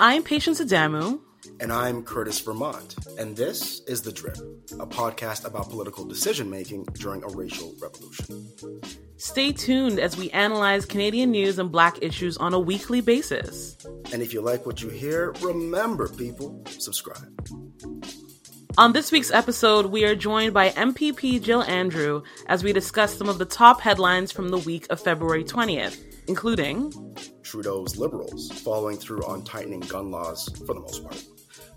I'm Patience Adamu. And I'm Curtis Vermont. And this is The Drip, a podcast about political decision making during a racial revolution. Stay tuned as we analyze Canadian news and black issues on a weekly basis. And if you like what you hear, remember, people, subscribe. On this week's episode, we are joined by MPP Jill Andrew as we discuss some of the top headlines from the week of February 20th, including Trudeau's Liberals following through on tightening gun laws for the most part.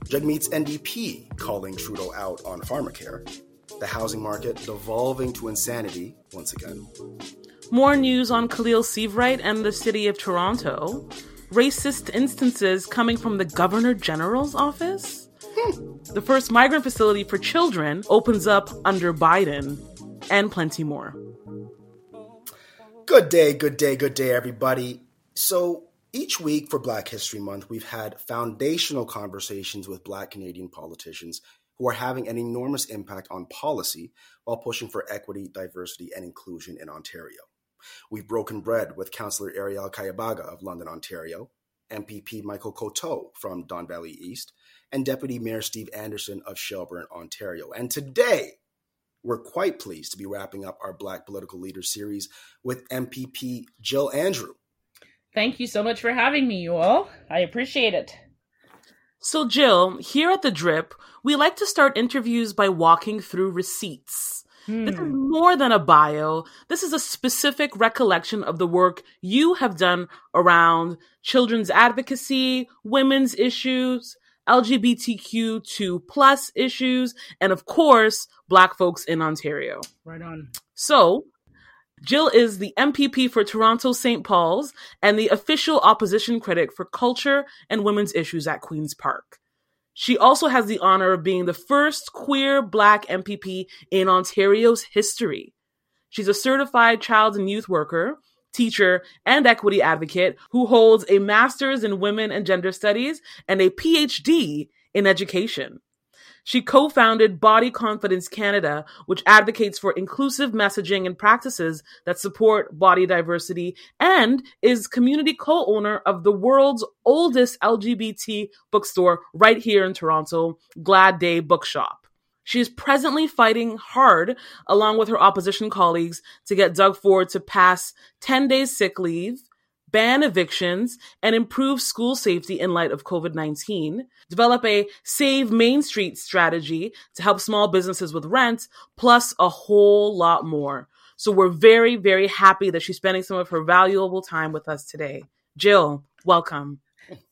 Jagmeet's NDP calling Trudeau out on pharmacare. The housing market devolving to insanity once again. More news on Khalil Seabright and the city of Toronto. Racist instances coming from the Governor General's office. Hmm. The first migrant facility for children opens up under Biden, and plenty more. Good day, good day, good day, everybody. So, each week for Black History Month, we've had foundational conversations with Black Canadian politicians who are having an enormous impact on policy while pushing for equity, diversity, and inclusion in Ontario. We've broken bread with Councillor Arielle Kayabaga of London, Ontario, MPP Michael Coteau from Don Valley East, and Deputy Mayor Steve Anderson of Shelburne, Ontario. And today, we're quite pleased to be wrapping up our Black Political Leaders series with MPP Jill Andrew Thank you so much for having me, you all. I appreciate it. So, Jill, here at The Drip, we like to start interviews by walking through receipts. Hmm. This is more than a bio. This is a specific recollection of the work you have done around children's advocacy, women's issues, LGBTQ2 plus issues, and of course, Black folks in Ontario. Right on. So, Jill is the MPP for Toronto St. Paul's and the official opposition critic for culture and women's issues at Queen's Park. She also has the honor of being the first queer black MPP in Ontario's history. She's a certified child and youth worker, teacher, and equity advocate who holds a master's in women and gender studies and a PhD in education. She co founded Body Confidence Canada, which advocates for inclusive messaging and practices that support body diversity, and is community co owner of the world's oldest LGBT bookstore right here in Toronto, Glad Day Bookshop. She is presently fighting hard, along with her opposition colleagues, to get Doug Ford to pass 10 days sick leave ban evictions, and improve school safety in light of COVID 19, develop a Save Main Street strategy to help small businesses with rent, plus a whole lot more. So we're very, very happy that she's spending some of her valuable time with us today. Jill, welcome.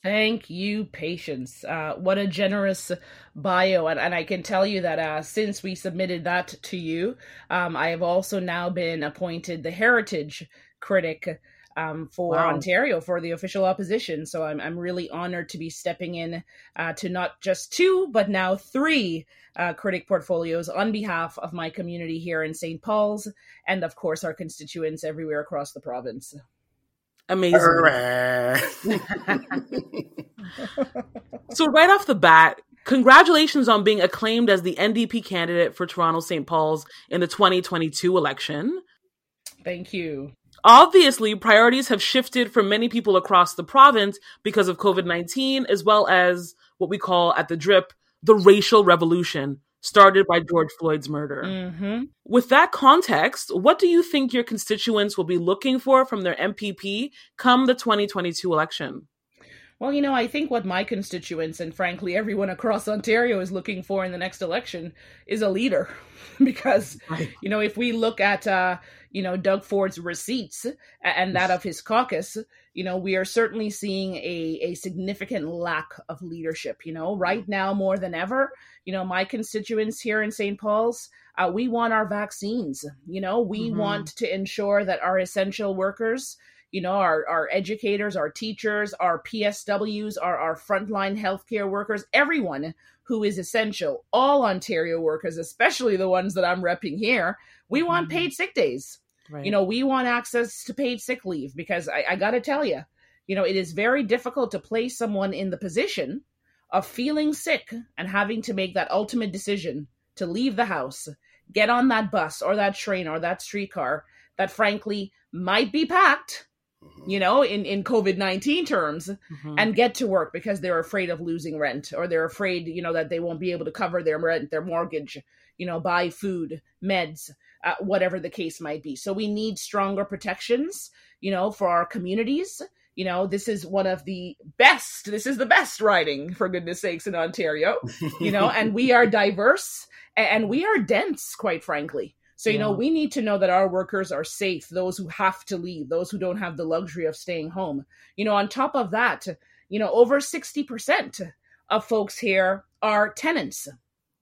Thank you, Patience. Uh, what a generous bio. And, and I can tell you that uh, since we submitted that to you, um, I have also now been appointed the Heritage Critic um, for wow. Ontario for the official opposition. So I'm I'm really honored to be stepping in uh, to not just two but now three uh, critic portfolios on behalf of my community here in St. Paul's and of course our constituents everywhere across the province. Amazing. so right off the bat, congratulations on being acclaimed as the NDP candidate for Toronto St. Paul's in the 2022 election. Thank you. Obviously, priorities have shifted for many people across the province because of COVID 19, as well as what we call at the drip the racial revolution started by George Floyd's murder. Mm-hmm. With that context, what do you think your constituents will be looking for from their MPP come the 2022 election? Well, you know, I think what my constituents and frankly everyone across Ontario is looking for in the next election is a leader. because, you know, if we look at, uh, you know, Doug Ford's receipts and that of his caucus, you know, we are certainly seeing a, a significant lack of leadership. You know, right now more than ever, you know, my constituents here in St. Paul's, uh, we want our vaccines. You know, we mm-hmm. want to ensure that our essential workers you know, our, our educators, our teachers, our PSWs, our, our frontline healthcare workers, everyone who is essential, all Ontario workers, especially the ones that I'm repping here, we want mm-hmm. paid sick days. Right. You know, we want access to paid sick leave because I, I got to tell you, you know, it is very difficult to place someone in the position of feeling sick and having to make that ultimate decision to leave the house, get on that bus or that train or that streetcar that frankly might be packed, mm-hmm. you know, in, in COVID 19 terms, mm-hmm. and get to work because they're afraid of losing rent or they're afraid, you know, that they won't be able to cover their rent, their mortgage, you know, buy food, meds, uh, whatever the case might be. So we need stronger protections, you know, for our communities. You know, this is one of the best, this is the best riding, for goodness sakes, in Ontario, you know, and we are diverse and we are dense, quite frankly. So, you yeah. know, we need to know that our workers are safe, those who have to leave, those who don't have the luxury of staying home. You know, on top of that, you know, over 60% of folks here are tenants,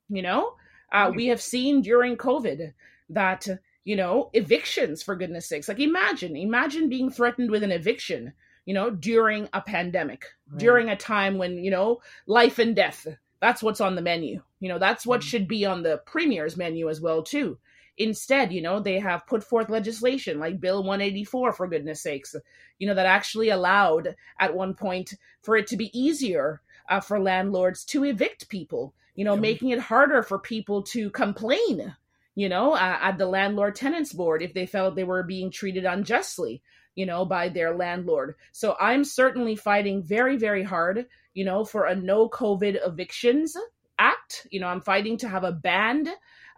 you know, uh, we have seen during COVID that, you know, evictions, for goodness sakes, like imagine, imagine being threatened with an eviction, you know, during a pandemic, right. during a time when, you know, life and death, that's what's on the menu. You know, that's what mm should be on the premier's menu as well, too. Instead, you know, they have put forth legislation like Bill 184, for goodness sakes, you know, that actually allowed at one point for it to be easier uh, for landlords to evict people you know, making it harder for people to complain, you know, uh, at the landlord tenants board if they felt they were being treated unjustly, you know, by their landlord. So I'm certainly fighting very, very hard, you know, for a no COVID evictions act. You know, I'm fighting to have a ban,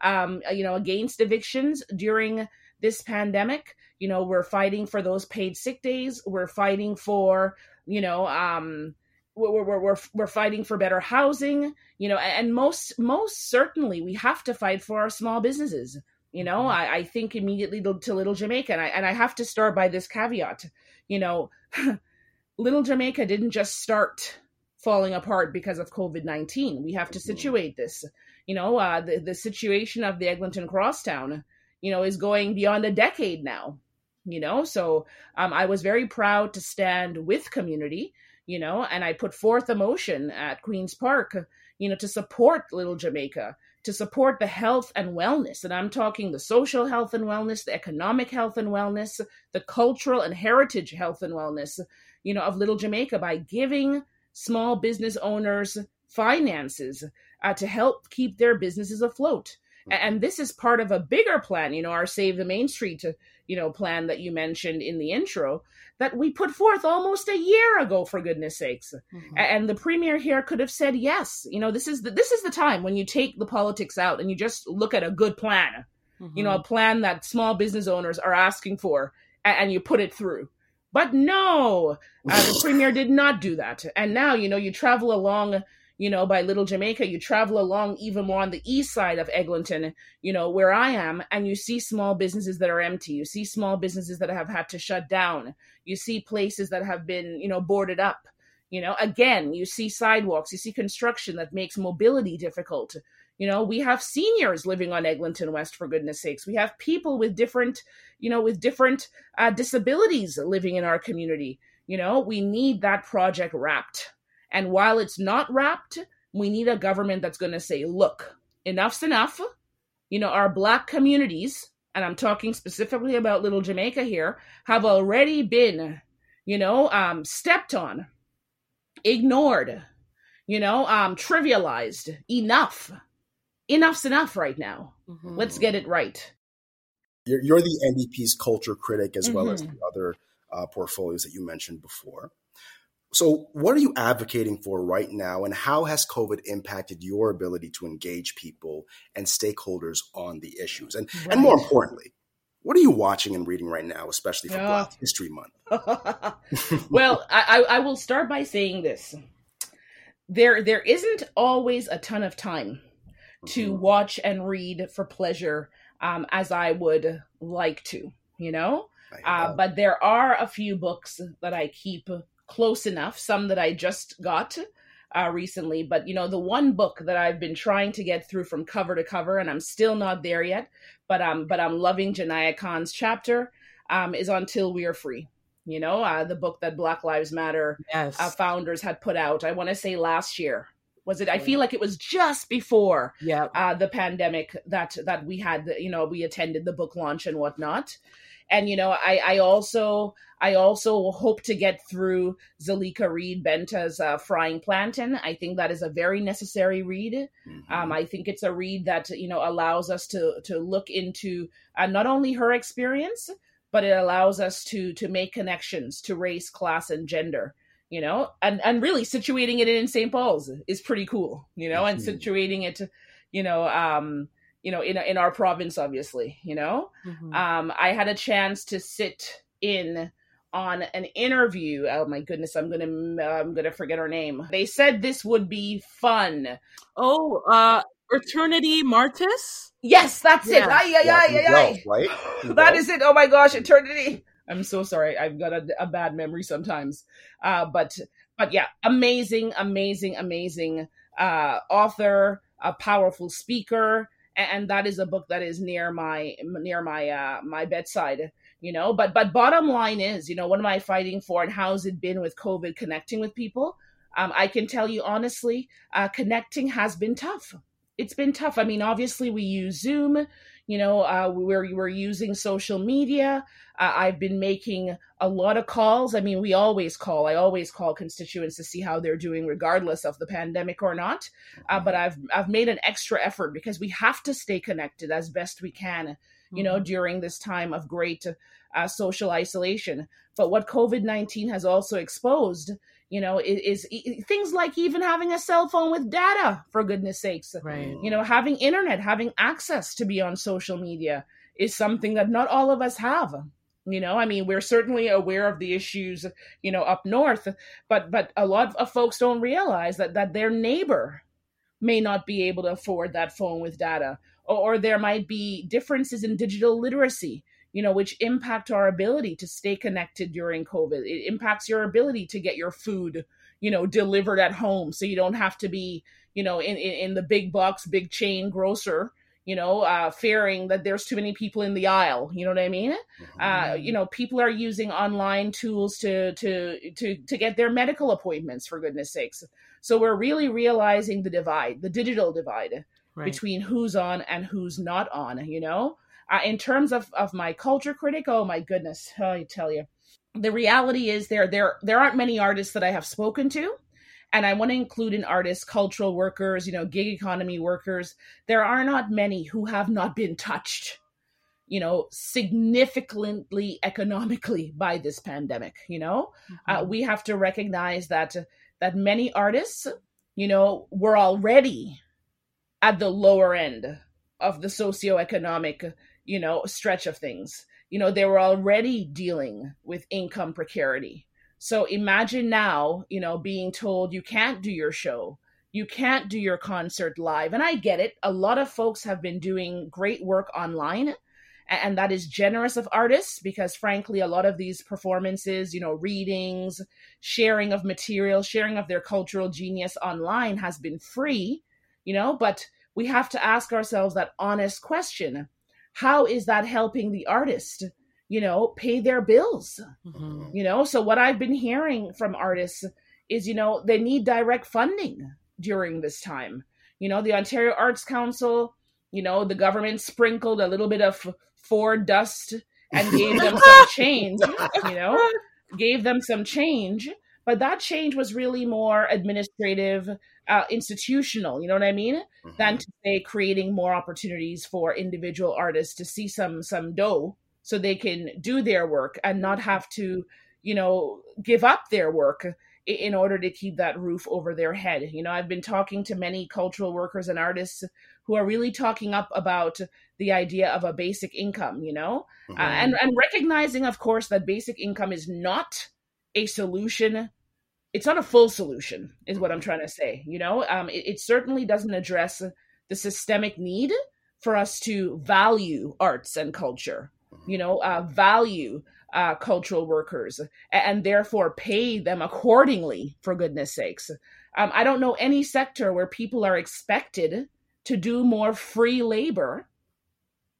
um, you know, against evictions during this pandemic. You know, we're fighting for those paid sick days. We're fighting for, you know, um, we're, we're, we're, we're fighting for better housing you know and most most certainly we have to fight for our small businesses you know mm-hmm. I, I think immediately to little jamaica and I, and I have to start by this caveat you know little jamaica didn't just start falling apart because of covid-19 we have to mm-hmm. situate this you know uh, the, the situation of the eglinton crosstown you know is going beyond a decade now you know so um, i was very proud to stand with community you know, and I put forth a motion at Queen's Park, you know, to support Little Jamaica, to support the health and wellness. And I'm talking the social health and wellness, the economic health and wellness, the cultural and heritage health and wellness, you know, of Little Jamaica by giving small business owners finances uh, to help keep their businesses afloat. And this is part of a bigger plan, you know, our Save the Main Street, you know, plan that you mentioned in the intro, that we put forth almost a year ago for goodness sakes mm-hmm. and the premier here could have said yes you know this is the, this is the time when you take the politics out and you just look at a good plan mm-hmm. you know a mm-hmm. plan that small business owners are asking for and you put it through but no uh, the premier did not do that and now you know you travel along you know, by Little Jamaica, you travel along even more on the east side of Eglinton, you know, where I am, and you see small businesses that are empty. You see small businesses that have had to shut down. You see places that have been, you know, boarded up. You know, again, you see sidewalks, you see construction that makes mobility difficult. You know, we have seniors living on Eglinton West, for goodness sakes. We have people with different, you know, with different uh, disabilities living in our community. You know, we need that project wrapped and while it's not wrapped, we need a government that's going to say, look, enough's enough. You know, our black communities, and I'm talking specifically about Little Jamaica here, have already been, you know, um, stepped on, ignored, you know, um, trivialized. Enough. Enough's enough right now. Mm-hmm. Let's get it right. You're, you're the NDP's culture critic as mm-hmm. well as mm-hmm. the other uh, portfolios that you mentioned before. So, what are you advocating for right now, and how has COVID impacted your ability to engage people and stakeholders on the issues? And, right. and more importantly, what are you watching and reading right now, especially for Black History Month? well, I, I will start by saying this: there there isn't always a ton of time to mm-hmm. watch and read for pleasure um, as I would like to, you know. Uh, but there are a few books that I keep close enough, some that I just got uh, recently. But, you know, the one book that I've been trying to get through from cover to cover, and I'm still not there yet, but, um, but I'm loving Janaya Khan's chapter, um, is Until We Are Free. you know, uh, the book that Black Lives Matter yes. uh, founders had put out. I want to say last year. Was it? I feel like it was just before yeah. uh, the pandemic that that we had. You know, we attended the book launch and whatnot. And you know, I I also I also hope to get through Zalika Reid Benta's uh, Frying Plantain. I think that is a very necessary read. Mm-hmm. Um, I think it's a read that you know allows us to to look into uh, not only her experience, but it allows us to to make connections to race, class, and gender. You know, and and really situating it in St. Paul's is pretty cool. You know, and situating it, you know, um, you know, in in our province, obviously. You know, mm-hmm. um, I had a chance to sit in on an interview. Oh my goodness, I'm gonna I'm gonna forget her name. They said this would be fun. Oh, uh, Eternity Martis. Yes, that's yeah. it. Ay, ay, yeah, ay, ay, right? That is it. Oh my gosh, Eternity. I'm so sorry. I've got a, a bad memory sometimes. Uh, but but yeah, amazing, amazing, amazing uh, author, a powerful speaker, and, that is a book that is near my near my uh, my bedside you know but but bottom line is you know what am i fighting for and how's it been with covid connecting with people um, i can tell you honestly uh, connecting has been tough it's been tough i mean obviously we use zoom you know uh, we're, we're using social media uh, i've been making a lot of calls i mean we always call i always call constituents to see how they're doing regardless of the pandemic or not uh, but i've i've made an extra effort because we have to stay connected as best we can you know, mm-hmm. during this time of great uh, social isolation. But what COVID 19 has also exposed, you know, is, is, things like even having a cell phone with data, for goodness sakes. Right. You know, having internet, having access to be on social media is something that not all of us have you know i mean we're certainly aware of the issues you know up north but but a lot of folks don't realize that that their neighbor may not be able to afford that phone with data or, or there might be differences in digital literacy you know which impact our ability to stay connected during covid it impacts your ability to get your food you know delivered at home so you don't have to be you know in in, in the big box big chain grocer you know uh fearing that there's too many people in the aisle you know what i mean mm-hmm. uh you know people are using online tools to to to to get their medical appointments for goodness sakes so we're really realizing the divide the digital divide right. between who's on and who's not on, you know? Uh, in terms of, of my culture critic, oh my goodness, I tell you. The reality is there there there aren't many artists that I have spoken to and I want to include in artists, cultural workers, you know, gig economy workers. There are not many who have not been touched, you know, significantly economically by this pandemic. You know, uh, mm-hmm. uh, we have to recognize that that many artists, you know, were already at the lower end of the socioeconomic, you know, stretch of things. You know, they were already dealing with income precarity. So imagine now, you know, being told you can't do your show, you can't do your concert live. And I get it. A lot of folks have been doing great work online. And that is generous of artists because, frankly, a lot of these performances, you know, readings, sharing of material, sharing of their cultural genius online has been free you know, but we have to ask ourselves that honest question. How is that helping the artist, you know, pay their bills? Mm-hmm. You know, so what I've been hearing from artists is, you know, they need direct funding during this time. You know, the Ontario Arts Council, you know, the government sprinkled a little bit of Ford dust and gave them some change, you know, gave them some change but that change was really more administrative uh, institutional you know what i mean mm-hmm. than to say creating more opportunities for individual artists to see some some dough so they can do their work and not have to you know give up their work in order to keep that roof over their head you know i've been talking to many cultural workers and artists who are really talking up about the idea of a basic income you know mm-hmm. uh, and and recognizing of course that basic income is not a solution it's not a full solution is what i'm trying to say you know? Um, it, it, certainly doesn't address the systemic need for us to value arts and culture you know? Uh, value uh, cultural workers and therefore pay them accordingly for goodness sakes. Um, i don't know any sector where people are expected to do more free labor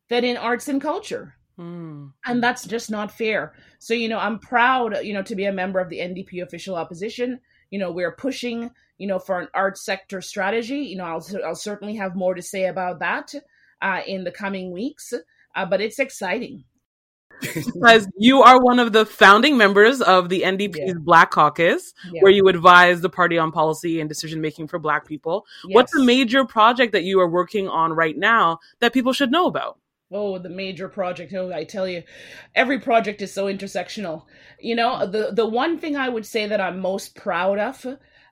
than in arts and culture Mm. And that's just not fair. So, you know, I'm proud, you know, to be a member of the NDP official opposition. You know, we're pushing, you know, for an arts sector strategy. You know, I'll, I'll certainly have more to say about that uh, in the coming weeks, uh, but it's exciting. because you are one of the founding members of the NDP's yeah. Black Caucus, yeah. where you advise the party on policy and decision making for Black people. Yes. What's a major project that you are working on right now that people should know about? Oh, the major project. Oh, I tell you, every project is so intersectional. You know, the the one thing I would say that I'm most proud of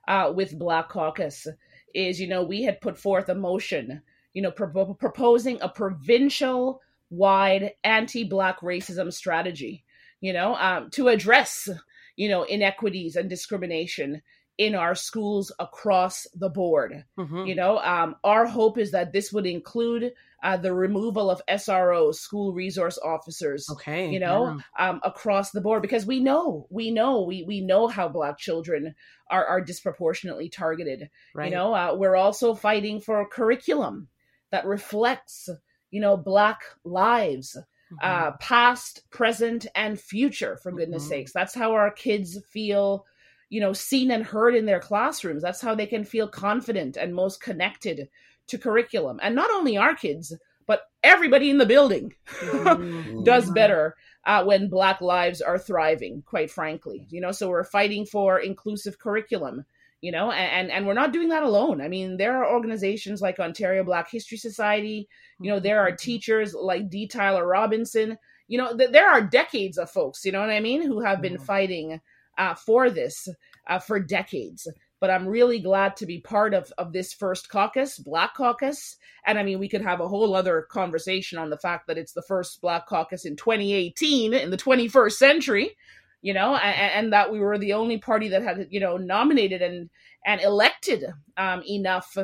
uh, with Black Caucus is, you know, we had put forth a motion, you know, pro- proposing a provincial wide anti-black racism strategy, you know, um, to address, you know, inequities and discrimination in our schools across the board. Mm-hmm. You know, um, our hope is that this would include uh, the removal of SROs, school resource officers. Okay, you know, yeah. um, across the board because we know, we know, we we know how Black children are are disproportionately targeted. Right. You know, uh, we're also fighting for a curriculum that reflects, you know, Black lives. Mm-hmm. Uh, past, present, and future, for goodness mm-hmm. sakes. That's how our kids feel you know seen and heard in their classrooms that's how they can feel confident and most connected to curriculum and not only our kids but everybody in the building mm-hmm. does better uh, when black lives are thriving quite frankly you know so we're fighting for inclusive curriculum you know and and we're not doing that alone i mean there are organizations like ontario black history society you know there are mm-hmm. teachers like d tyler robinson you know th- there are decades of folks you know what i mean who have been mm-hmm. fighting uh, for this uh, for decades. But I'm really glad to be part of, of this first caucus, Black Caucus. And I mean, we could have a whole other conversation on the fact that it's the first Black Caucus in 2018 in the 21st century, you know, and, and that we were the only party that had, you know, nominated and, and elected um, enough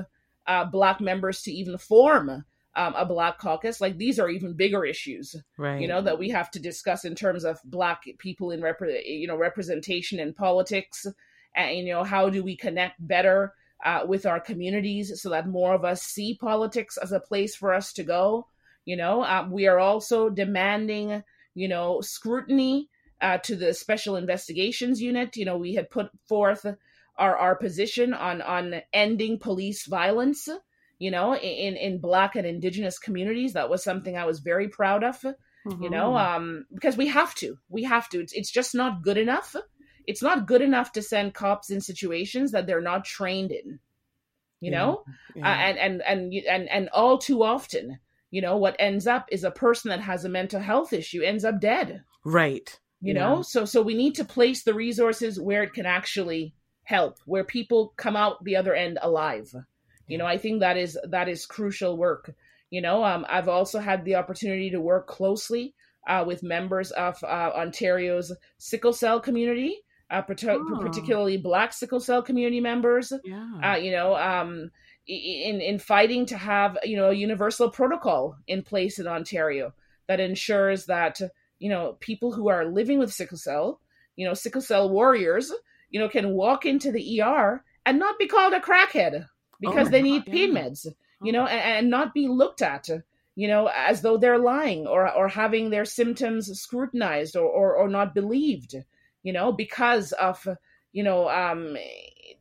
uh, Black members to even form um, a black caucus like these are even bigger issues right you know that we have to discuss in terms of black people in rep- you know representation in politics and you know how do we connect better uh, with our communities so that more of us see politics as a place for us to go you know uh, we are also demanding you know scrutiny uh, to the special investigations unit you know we had put forth our, our position on on ending police violence you know in in black and indigenous communities that was something i was very proud of mm-hmm. you know mm-hmm. um because we have to we have to it's, it's just not good enough it's not good enough to send cops in situations that they're not trained in you yeah. know yeah. Uh, and and and and and all too often you know what ends up is a person that has a mental health issue ends up dead right you yeah. know so so we need to place the resources where it can actually help where people come out the other end alive you know i think that is that is crucial work you know um, i've also had the opportunity to work closely uh, with members of uh, ontario's sickle cell community uh, oh. particularly black sickle cell community members yeah. Uh, you know um, in in fighting to have you know a universal protocol in place in ontario that ensures that you know people who are living with sickle cell you know sickle cell warriors you know can walk into the er and not be called a crackhead because oh they need pain meds, you know, and, and not be looked at, you know, as though they're lying or or having their symptoms scrutinized or or, or not believed, you know, because of you know um,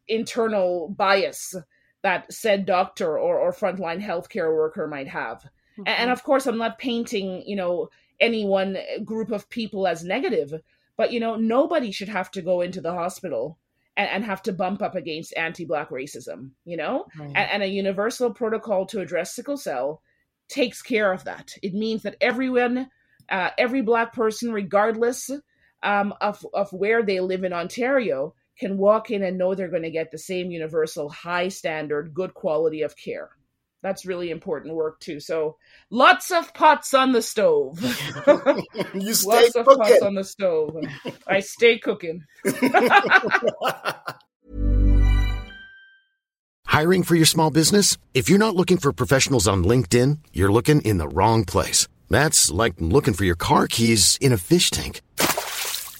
internal bias that said doctor or, or frontline healthcare worker might have. Mm-hmm. And, of course, I'm not painting, you know, any one group of people as negative, but you know, nobody should have to go into the hospital and, and have to bump up against anti-black racism you know right. and, and a universal protocol to address sickle cell takes care of that it means that everyone uh, every black person regardless um, of, of where they live in ontario can walk in and know they're going to get the same universal high standard good quality of care that's really important work too. So lots of pots on the stove. you stay lots of pots on the stove. I stay cooking. Hiring for your small business? If you're not looking for professionals on LinkedIn, you're looking in the wrong place. That's like looking for your car keys in a fish tank.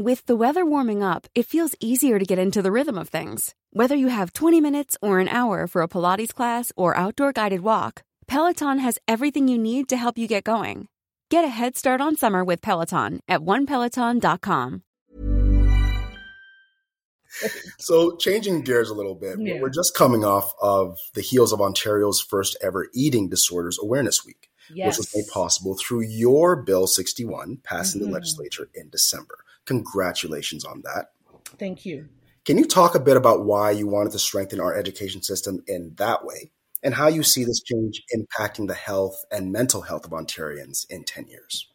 With the weather warming up, it feels easier to get into the rhythm of things. Whether you have 20 minutes or an hour for a Pilates class or outdoor guided walk, Peloton has everything you need to help you get going. Get a head start on summer with Peloton at onepeloton.com. So, changing gears a little bit, Yeah. we're just coming off of the heels of Ontario's first ever Eating Disorders Awareness Week, Yes. which was made possible through your Bill 61 passed in Mhm. the legislature in December. Congratulations on that. Thank you. Can you talk a bit about why you wanted to strengthen our education system in that way and how you see this change impacting the health and mental health of Ontarians in 10 years?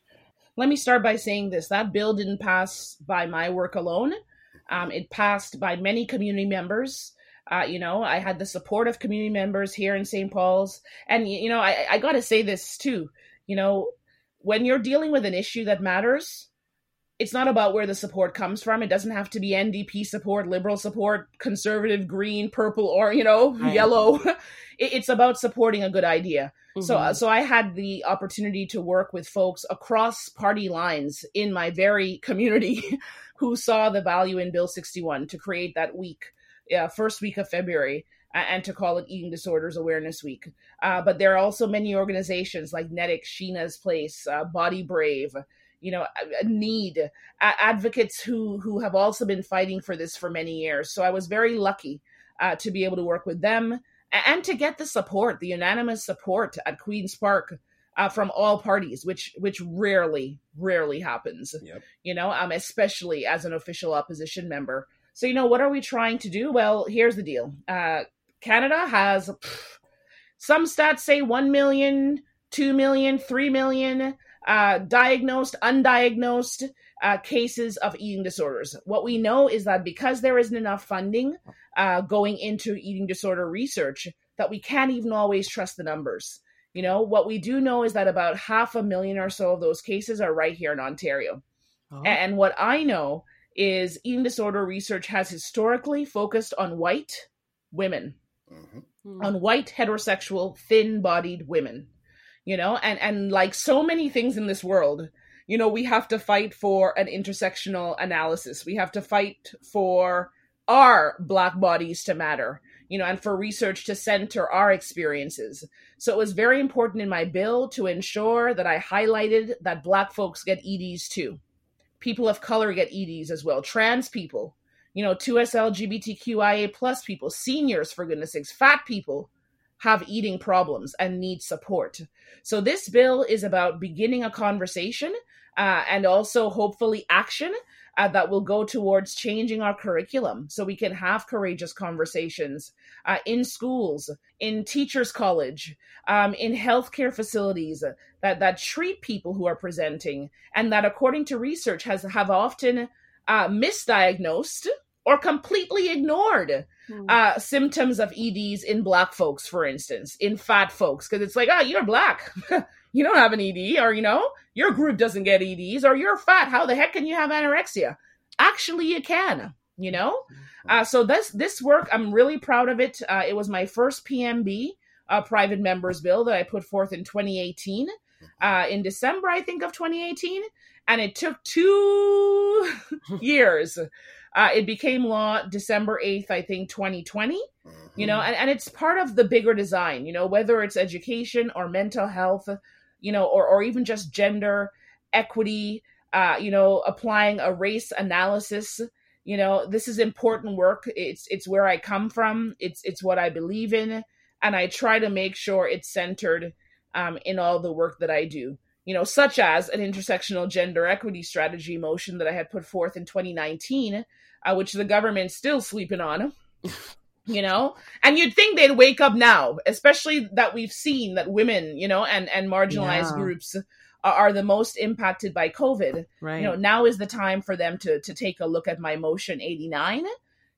Let me start by saying this that bill didn't pass by my work alone. Um, it passed by many community members. Uh, you know, I had the support of community members here in St. Paul's. And, you know, I, I got to say this too. You know, when you're dealing with an issue that matters, it's not about where the support comes from. It doesn't have to be NDP support, liberal support, conservative, green, purple, or, you know, Right. yellow. It- it's about supporting a good idea. So, Mhm. so I had the opportunity to work with folks across party lines in my very community who saw the value in Bill 61 to create that week, uh, first week of February, and to call it Eating Disorders Awareness Week. Uh, but there are also many organizations like NEDIC, Sheena's Place, uh, Body Brave, you know, Need, advocates who who have also been fighting for this for many years. So I was very lucky uh, to be able to work with them and to get the support, the unanimous support at Queens Park uh, from all parties, which which rarely rarely happens. Yep. You know, um, especially as an official opposition member. So you know, what are we trying to do? Well, here's the deal. Uh, Canada has pff, some stats say 1 million, 2 million, 3 million uh, diagnosed, undiagnosed uh, cases of eating disorders. What we know is that because there isn't enough funding uh, going into eating disorder research, that we can't even always trust the numbers. You know, what we do know is that about half a million or so of those cases are right here in Ontario. Oh. And what I know is eating disorder research has historically focused on white women, Mhm. Mm. on white heterosexual thin-bodied women. You know, and and like so many things in this world, you know, we have to fight for an intersectional analysis. We have to fight for our black bodies to matter, you know, and for research to center our experiences. So it was very important in my bill to ensure that I highlighted that black folks get EDs too. People of color get EDs as well. Trans people, you know, 2S LGBTQIA plus people, seniors, for goodness sakes, fat people have eating problems and need support. So this bill is about beginning a conversation uh, and also hopefully action uh, that will go towards changing our curriculum so we can have courageous conversations uh, in schools, in teachers' college, um, in healthcare facilities that, that treat people who are presenting and that, according to research, has have often uh, misdiagnosed or completely ignored Mm. uh, symptoms of EDs in black folks, for instance, in fat folks, because it's like, oh, you're black. you don't have an ED, or, you know, your group doesn't get EDs, or you're fat. How the heck can you have anorexia? Actually, you can, you know? Uh, so this, this work, I'm really proud of it. Uh, it was my first PMB, uh, private members bill that I put forth in 2018, uh, in December, I think, of 2018. And it took two years uh, it became law December 8th, I think, 2020. You know, and, and it's part of the bigger design, you know, whether it's education or mental health, you know, or, or even just gender equity, uh, you know, applying a race analysis. You know, this is important work. It's it's where I come from. It's it's what I believe in, and I try to make sure it's centered um, in all the work that I do you know, such as an intersectional gender equity strategy motion that I had put forth in 2019, uh, which the government's still sleeping on. you know, and you'd think they'd wake up now, especially that we've seen that women, you know, and and marginalized Yeah. groups are, are the most impacted by COVID. right. You know, now is the time for them to to take a look at my motion 89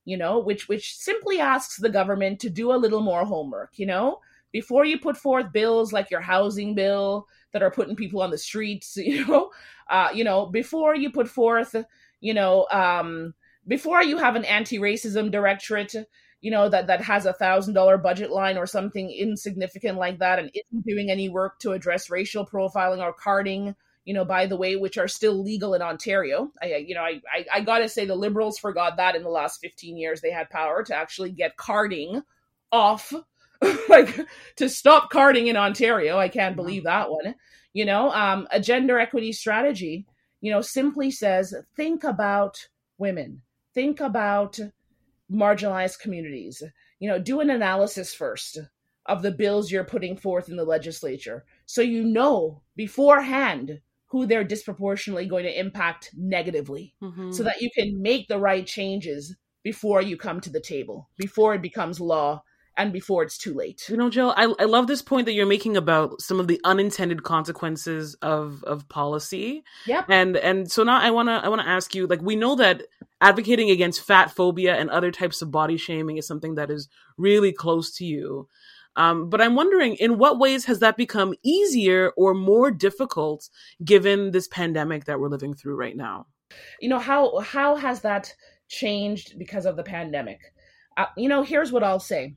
you know which which simply asks the government to do a little more homework you know before you put forth bills like your housing bill that are putting people on the streets you know uh you know before you put forth you know um before you have an anti-racism directorate you know that that has a thousand dollar budget line or something insignificant like that and isn't doing any work to address racial profiling or carding you know by the way which are still legal in ontario. I you know i i, I gotta say the liberals forgot that in the last 15 years they had power to actually get carding off like to stop carding in ontario. I can't mm-hmm. believe that one you know? Um, a gender equity strategy you know simply says think about women think about marginalized communities. You know, do an analysis first of the bills you're putting forth in the legislature so you know beforehand who they're disproportionately going to impact negatively mm-hmm. so that you can make the right changes before you come to the table, before it becomes law and before it's too late. You know, Jill, I, I love this point that you're making about some of the unintended consequences of of policy. Yep. And and so now I wanna I wanna ask you, like we know that advocating against fat phobia and other types of body shaming is something that is really close to you. Um, but I'm wondering, in what ways has that become easier or more difficult given this pandemic that we're living through right now? You know how how has that changed because of the pandemic? Uh, you know, here's what I'll say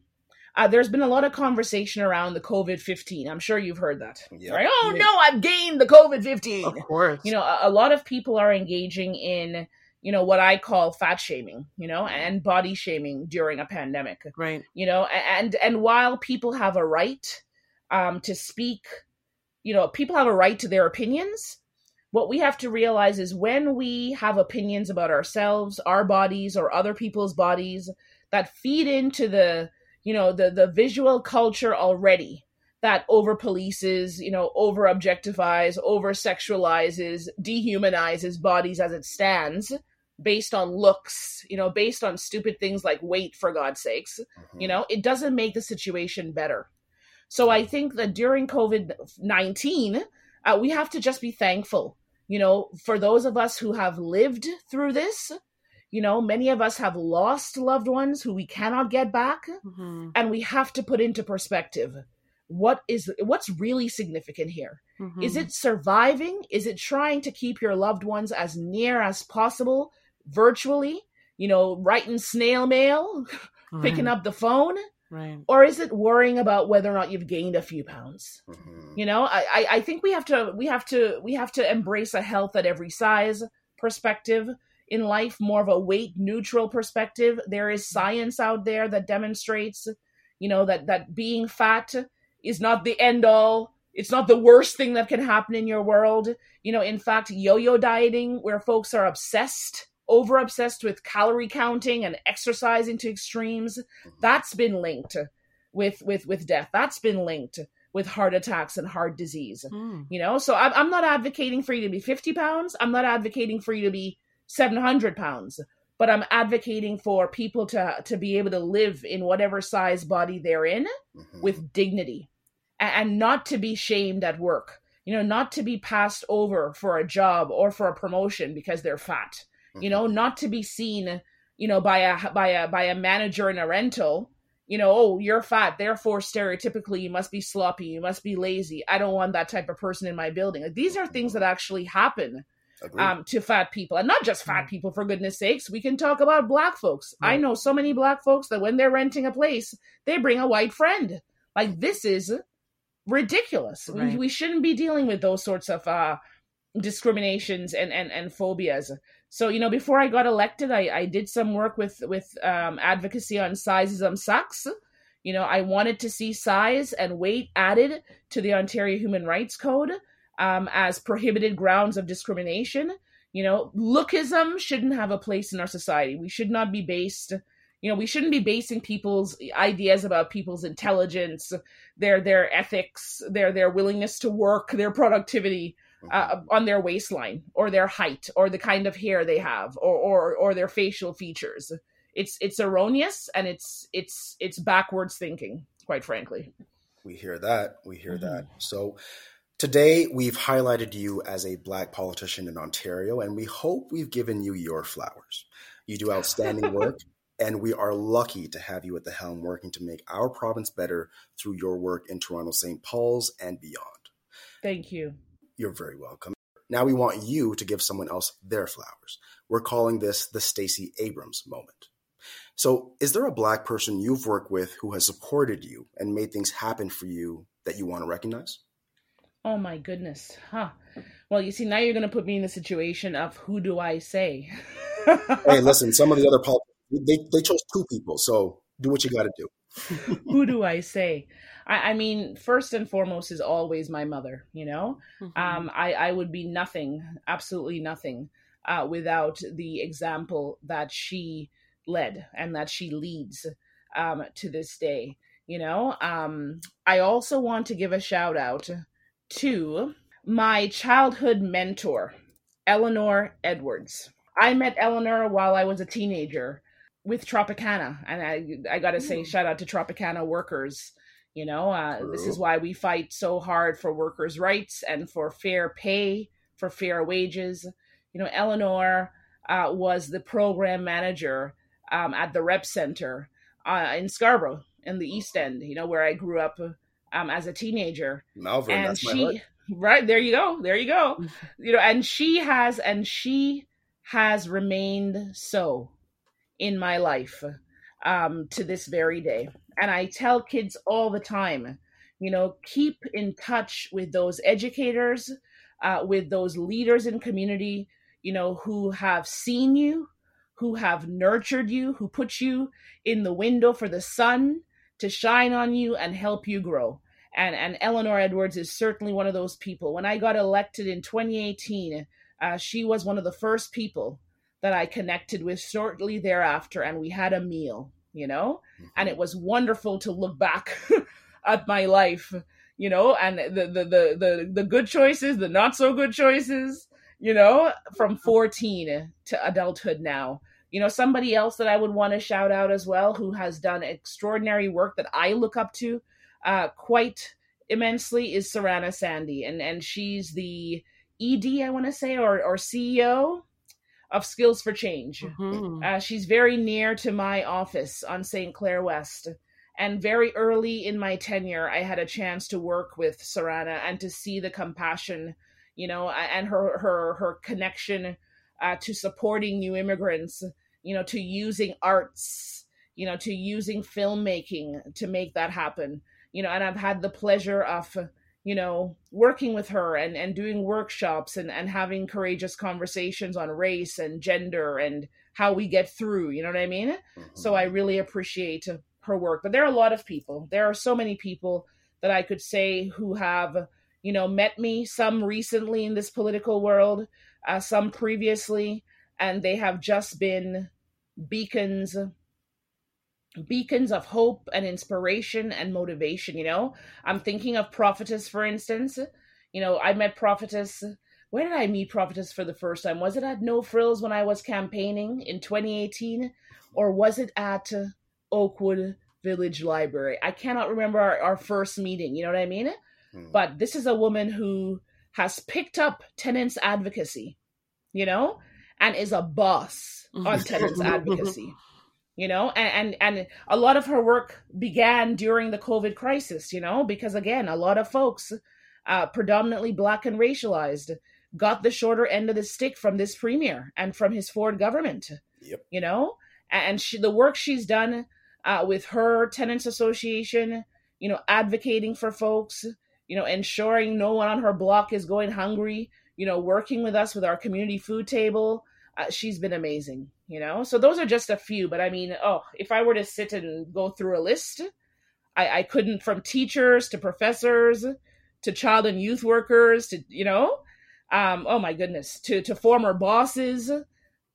uh, there's been a lot of conversation around the COVID 15. I'm sure you've heard that. Yep. Right? Oh, no, I've gained the COVID 15. Of course. You know, a, a, lot of people are engaging in, you know, what I call fat shaming, you know, and body shaming during a pandemic. Right. You know, and and while people have a right um, to speak, you know, people have a right to their opinions. What we have to realize is when we have opinions about ourselves, our bodies, or other people's bodies that feed into the you know the the visual culture already that over polices you know over objectifies over sexualizes dehumanizes bodies as it stands based on looks you know based on stupid things like weight for god's sakes mm-hmm. you know it doesn't make the situation better so i think that during covid-19 uh, we have to just be thankful you know for those of us who have lived through this you know, many of us have lost loved ones who we cannot get back, mm-hmm. and we have to put into perspective what is what's really significant here. Mm-hmm. Is it surviving? Is it trying to keep your loved ones as near as possible virtually? You know, writing snail mail, right. picking up the phone, right? Or is it worrying about whether or not you've gained a few pounds? Mm-hmm. You know, I I think we have to we have to we have to embrace a health at every size perspective in life more of a weight neutral perspective. There is science out there that demonstrates you know that that being fat is not the end all. It's not the worst thing that can happen in your world. You know in fact yo-yo dieting where folks are obsessed over obsessed with calorie counting and exercising to extremes mm-hmm. that's been linked with with with death. That's been linked with heart attacks and heart disease. Mm. you know so I'm, I'm not advocating for you to be 50 pounds. I'm not advocating for you to be 700 pounds but i'm advocating for people to to be able to live in whatever size body they're in mm-hmm. with dignity and, and not to be shamed at work you know not to be passed over for a job or for a promotion because they're fat mm-hmm. you know not to be seen you know by a by a by a manager in a rental you know oh you're fat therefore stereotypically you must be sloppy you must be lazy i don't want that type of person in my building like, these are things that actually happen um, to fat people, and not just fat mm. people. For goodness sakes, we can talk about black folks. I know so many black folks that when they're renting a place, they bring a white friend. Like this is ridiculous. Right. We, we, shouldn't be dealing with those sorts of uh, discriminations and, and and phobias. So you know, before I got elected, I, I did some work with with um, advocacy on sizeism sucks. You know, I wanted to see size and weight added to the Ontario Human Rights Code um, as prohibited grounds of discrimination. You know, lookism shouldn't have a place in our society. We should not be based, you know, we shouldn't be basing people's ideas about people's intelligence, their their ethics, their their willingness to work, their productivity uh, on their waistline or their height or the kind of hair they have or or or their facial features. It's it's erroneous and it's it's it's backwards thinking, quite frankly. We hear that. We hear mm-hmm. that. So Today, we've highlighted you as a black politician in Ontario, and we hope we've given you your flowers. You do outstanding work, and we are lucky to have you at the helm working to make our province better through your work in Toronto St. Paul's and beyond. Thank you. You're very welcome. Now we want you to give someone else their flowers. We're calling this the Stacey Abrams moment. So, is there a black person you've worked with who has supported you and made things happen for you that you want to recognize? Oh my goodness. Huh. Well, you see, now you're going to put me in the situation of who do I say? hey, listen, some of the other politicians, they, they chose two people, so do what you got to do. who do I say? I, I, mean, first and foremost is always my mother, you know? Mm-hmm. Um, I, I would be nothing, absolutely nothing, uh, without the example that she led and that she leads um, to this day. You know, um, I also want to give a shout out to my childhood mentor, Eleanor Edwards. I met Eleanor while I was a teenager with Tropicana, and I I gotta say, mm. shout out to Tropicana workers. You know, uh, this is why we fight so hard for workers' rights and for fair pay, for fair wages. You know, Eleanor uh, was the program manager um, at the Rep Center uh, in Scarborough in the East End. You know, where I grew up um, as a teenager. Malvern, and she, right there you go, there you go. you know, and she has, and she has remained so in my life um, to this very day. And I tell kids all the time, you know, keep in touch with those educators, uh, with those leaders in community, you know, who have seen you, who have nurtured you, who put you in the window for the sun to shine on you and help you grow. And, and Eleanor Edwards is certainly one of those people. When I got elected in 2018, uh, she was one of the first people that I connected with shortly thereafter, and we had a meal, you know? Mm-hmm. And it was wonderful to look back at my life, you know, and the, the, the, the, the good choices, the not so good choices, you know, from mm-hmm. 14 to adulthood now. You know, somebody else that I would want to shout out as well who has done extraordinary work that I look up to uh, quite immensely is Surranna Sandy. And, and she's the ED, I want to say, or, or CEO of Skills for Change. Mm-hmm. Uh, she's very near to my office on St. Clair West. And very early in my tenure, I had a chance to work with Sarana and to see the compassion, you know, and her her her connection uh, to supporting new immigrants, you know, to using arts, you know, to using filmmaking to make that happen, you know. And I've had the pleasure of you know, working with her and, and doing workshops and, and having courageous conversations on race and gender and how we get through, you know what I mean? Mm-hmm. So I really appreciate her work. But there are a lot of people. There are so many people that I could say who have, you know, met me, some recently in this political world, uh, some previously, and they have just been beacons beacons of hope and inspiration and motivation you know? I'm thinking of prophetess for instance. You know i met prophetess where did i meet prophetess for the first time? Was it at no frills when i was campaigning in 2018 or was it at oakwood village library? I cannot remember our, our first meeting you know what i mean? Hmm. but this is a woman who has picked up tenants advocacy you know? And is a boss on tenants advocacy you know and, and and a lot of her work began during the covid crisis you know because again a lot of folks uh, predominantly black and racialized got the shorter end of the stick from this premier and from his ford government yep. you know and she, the work she's done uh, with her tenants association you know advocating for folks you know ensuring no one on her block is going hungry you know working with us with our community food table uh, she's been amazing you know? So those are just a few but i mean oh if i were to sit and go through a list i i couldn't from teachers to professors to child and youth workers to you know? Um oh my goodness to to former bosses.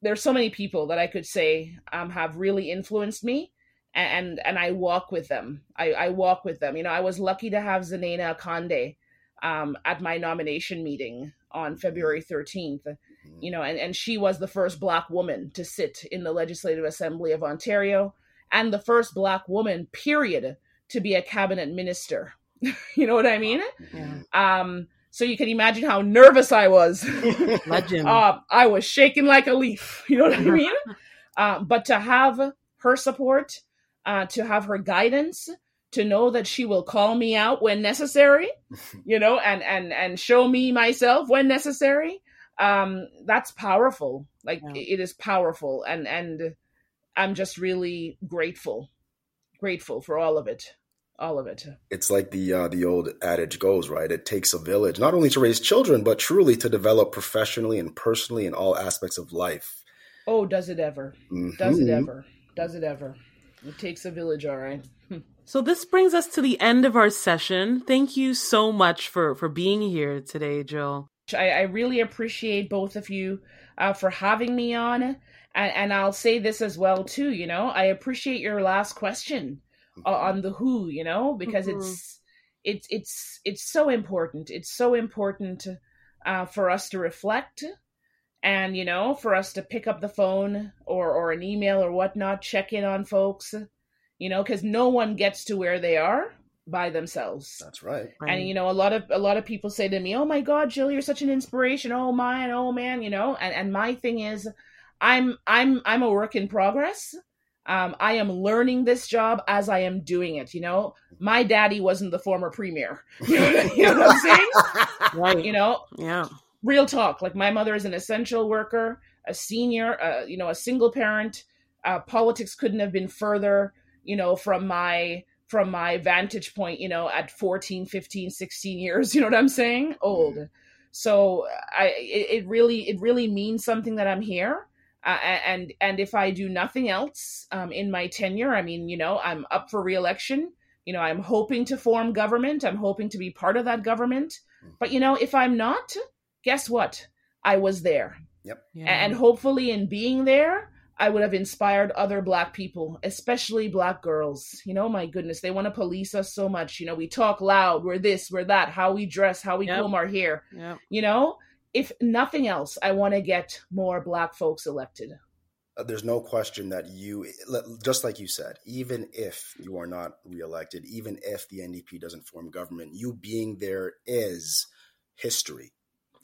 There's so many people that i could say um have really influenced me and and i walk with them. I i walk with them. You know i was lucky to have Zanana Akande um at my nomination meeting on february 13th Mm-hmm. You know, and, and she was the first Black woman to sit in the Legislative Assembly of Ontario and the first Black woman, period, to be a cabinet minister. you know what I mean? Yeah. Um, so you can imagine how nervous I was. Legend. uh, I was shaking like a leaf. You know what I mean? uh, but to have her support, uh, to have her guidance, to know that she will call me out when necessary, you know, and and and show me myself when necessary. Um, that's powerful. Like yeah. it is powerful, and and I'm just really grateful, grateful for all of it all of it. It's like the uh, the old adage goes, right? It takes a village not only to raise children, but truly to develop professionally and personally in all aspects of life. Oh, does it ever? Mm-hmm. Does it ever? Does it ever? It takes a village, all right. so this brings us to the end of our session. Thank you so much for for being here today, Jill. I, I really appreciate both of you uh, for having me on, and, and I'll say this as well too. You know, I appreciate your last question uh, on the who you know because mm-hmm. it's it's it's it's so important it's so important uh, for us to reflect and you know for us to pick up the phone or or an email or whatnot check in on folks you know because no one gets to where they are by themselves that's right and you know a lot of a lot of people say to me oh my god jill you're such an inspiration oh man oh man you know and and my thing is i'm i'm i'm a work in progress um, I am learning this job as I am doing it. You know, my daddy wasn't the former premier. You know, you know what I'm saying? right. You know, yeah. Real talk. Like my mother is an essential worker, a senior, uh, you know, a single parent. Uh, politics couldn't have been further, you know, from my from my vantage point, you know, at 14, 15, 16 years, you know what I'm saying? Old. Mm-hmm. So I it, it really it really means something that I'm here uh, and and if I do nothing else um, in my tenure, I mean, you know, I'm up for reelection. You know, I'm hoping to form government. I'm hoping to be part of that government. Mm. But you know, if I'm not, guess what? I was there. Yep. Yeah. And hopefully, in being there, I would have inspired other black people, especially black girls. You know, my goodness, they want to police us so much. You know, we talk loud, we're this, we're that, how we dress, how we yep. comb our hair. Yep. You know, if nothing else, I want to get more black folks elected. Uh, there's no question that you, just like you said, even if you are not reelected, even if the NDP doesn't form government, you being there is history.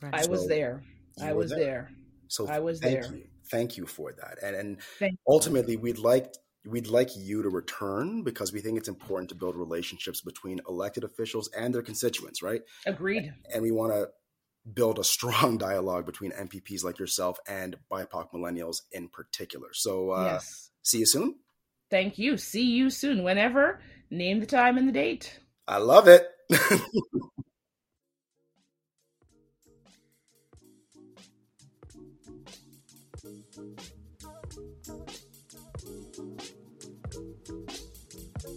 Right. I so was there. I was there. there. So I was thank there. you, thank you for that. And and ultimately, we'd like we'd like you to return because we think it's important to build relationships between elected officials and their constituents. Right? Agreed. And we want to build a strong dialogue between MPPs like yourself and BIPOC millennials in particular. So, uh, yes. see you soon. Thank you. See you soon. Whenever, name the time and the date. I love it.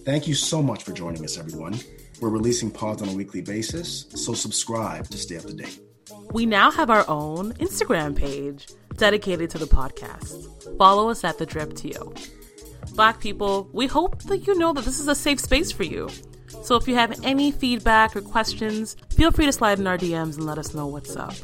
Thank you so much for joining us, everyone. We're releasing pods on a weekly basis, so subscribe to stay up to date we now have our own Instagram page dedicated to the podcast. Follow us at The Drip TO. Black people, we hope that you know that this is a safe space for you. So if you have any feedback or questions, feel free to slide in our DMs and let us know what's up.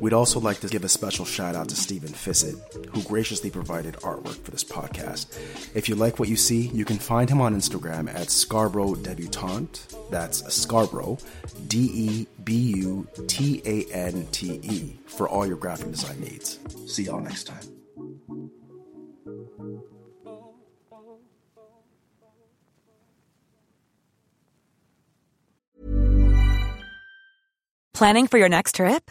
We'd also like to give a special shout out to Stephen Fissett, who graciously provided artwork for this podcast. If you like what you see, you can find him on Instagram at Scarborough Debutante. That's Scarborough, D E B U T A N T E, for all your graphic design needs. See y'all next time. Planning for your next trip?